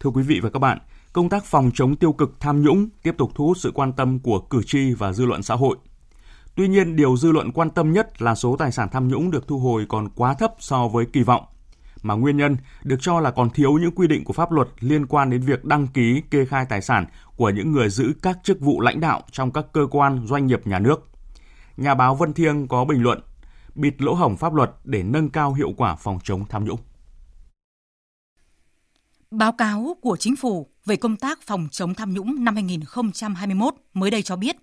Thưa quý vị và các bạn, công tác phòng chống tiêu cực tham nhũng tiếp tục thu hút sự quan tâm của cử tri và dư luận xã hội. Tuy nhiên, điều dư luận quan tâm nhất là số tài sản tham nhũng được thu hồi còn quá thấp so với kỳ vọng, mà nguyên nhân được cho là còn thiếu những quy định của pháp luật liên quan đến việc đăng ký kê khai tài sản của những người giữ các chức vụ lãnh đạo trong các cơ quan doanh nghiệp nhà nước. Nhà báo Vân Thiêng có bình luận bịt lỗ hổng pháp luật để nâng cao hiệu quả phòng chống tham nhũng. Báo cáo của Chính phủ về công tác phòng chống tham nhũng năm 2021 mới đây cho biết,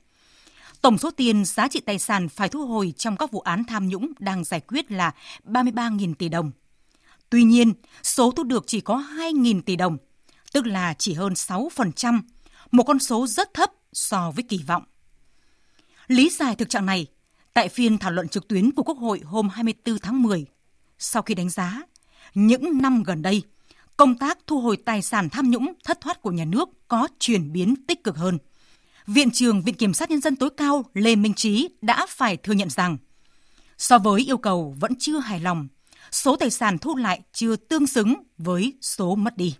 tổng số tiền giá trị tài sản phải thu hồi trong các vụ án tham nhũng đang giải quyết là 33.000 tỷ đồng. Tuy nhiên, số thu được chỉ có 2.000 tỷ đồng, tức là chỉ hơn 6%, một con số rất thấp so với kỳ vọng. Lý giải thực trạng này, tại phiên thảo luận trực tuyến của Quốc hội hôm 24 tháng 10, sau khi đánh giá, những năm gần đây – công tác thu hồi tài sản tham nhũng thất thoát của nhà nước có chuyển biến tích cực hơn. Viện trưởng Viện Kiểm sát Nhân dân tối cao Lê Minh Trí đã phải thừa nhận rằng so với yêu cầu vẫn chưa hài lòng, số tài sản thu lại chưa tương xứng với số mất đi.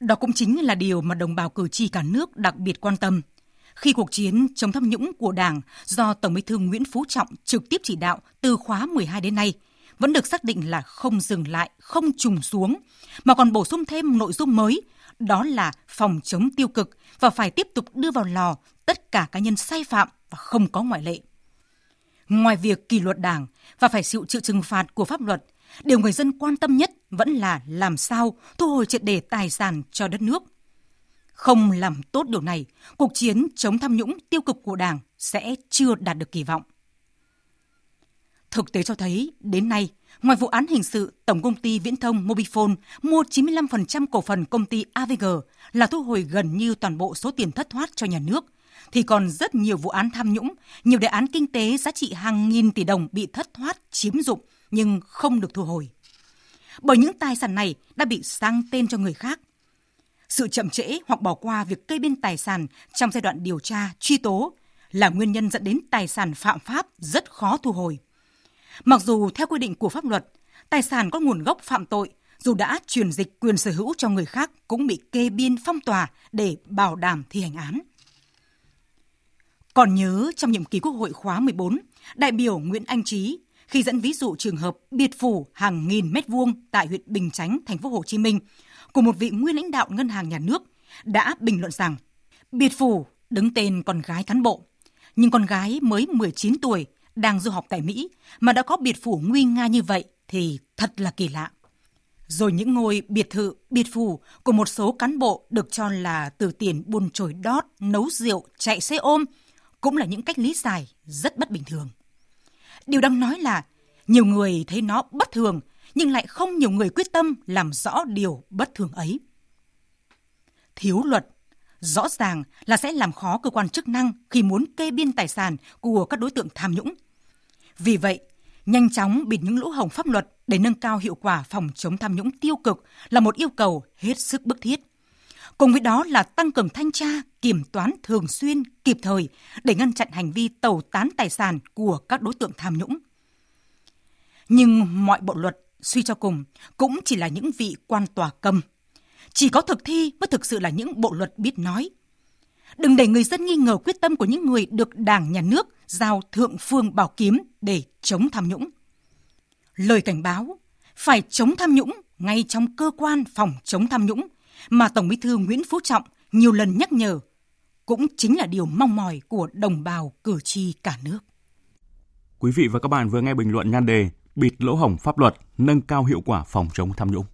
Đó cũng chính là điều mà đồng bào cử tri cả nước đặc biệt quan tâm khi cuộc chiến chống tham nhũng của Đảng do Tổng Bí thư Nguyễn Phú Trọng trực tiếp chỉ đạo từ khóa 12 đến nay vẫn được xác định là không dừng lại, không trùng xuống, mà còn bổ sung thêm nội dung mới, đó là phòng chống tiêu cực và phải tiếp tục đưa vào lò tất cả cá nhân sai phạm và không có ngoại lệ. Ngoài việc kỷ luật đảng và phải chịu chịu trừng phạt của pháp luật, điều người dân quan tâm nhất vẫn là làm sao thu hồi triệt đề tài sản cho đất nước. Không làm tốt điều này, cuộc chiến chống tham nhũng tiêu cực của Đảng sẽ chưa đạt được kỳ vọng. Thực tế cho thấy, đến nay, ngoài vụ án hình sự, Tổng công ty Viễn thông Mobifone mua 95% cổ phần công ty AVG là thu hồi gần như toàn bộ số tiền thất thoát cho nhà nước, thì còn rất nhiều vụ án tham nhũng, nhiều đề án kinh tế giá trị hàng nghìn tỷ đồng bị thất thoát, chiếm dụng nhưng không được thu hồi. Bởi những tài sản này đã bị sang tên cho người khác. Sự chậm trễ hoặc bỏ qua việc kê biên tài sản trong giai đoạn điều tra, truy tố là nguyên nhân dẫn đến tài sản phạm pháp rất khó thu hồi. Mặc dù theo quy định của pháp luật, tài sản có nguồn gốc phạm tội dù đã truyền dịch quyền sở hữu cho người khác cũng bị kê biên phong tỏa để bảo đảm thi hành án. Còn nhớ trong nhiệm kỳ Quốc hội khóa 14, đại biểu Nguyễn Anh Trí khi dẫn ví dụ trường hợp biệt phủ hàng nghìn mét vuông tại huyện Bình Chánh, thành phố Hồ Chí Minh của một vị nguyên lãnh đạo ngân hàng nhà nước đã bình luận rằng biệt phủ đứng tên con gái cán bộ, nhưng con gái mới 19 tuổi đang du học tại Mỹ mà đã có biệt phủ nguy nga như vậy thì thật là kỳ lạ. Rồi những ngôi biệt thự, biệt phủ của một số cán bộ được cho là từ tiền buôn trồi đót, nấu rượu, chạy xe ôm cũng là những cách lý giải rất bất bình thường. Điều đang nói là nhiều người thấy nó bất thường nhưng lại không nhiều người quyết tâm làm rõ điều bất thường ấy. Thiếu luật rõ ràng là sẽ làm khó cơ quan chức năng khi muốn kê biên tài sản của các đối tượng tham nhũng. Vì vậy, nhanh chóng bịt những lỗ hổng pháp luật để nâng cao hiệu quả phòng chống tham nhũng tiêu cực là một yêu cầu hết sức bức thiết. Cùng với đó là tăng cường thanh tra, kiểm toán thường xuyên, kịp thời để ngăn chặn hành vi tẩu tán tài sản của các đối tượng tham nhũng. Nhưng mọi bộ luật suy cho cùng cũng chỉ là những vị quan tòa cầm. Chỉ có thực thi mới thực sự là những bộ luật biết nói. Đừng để người dân nghi ngờ quyết tâm của những người được Đảng, Nhà nước giao thượng phương bảo kiếm để chống tham nhũng. Lời cảnh báo phải chống tham nhũng ngay trong cơ quan phòng chống tham nhũng mà Tổng Bí thư Nguyễn Phú Trọng nhiều lần nhắc nhở cũng chính là điều mong mỏi của đồng bào cử tri cả nước. Quý vị và các bạn vừa nghe bình luận nhan đề Bịt lỗ hổng pháp luật, nâng cao hiệu quả phòng chống tham nhũng.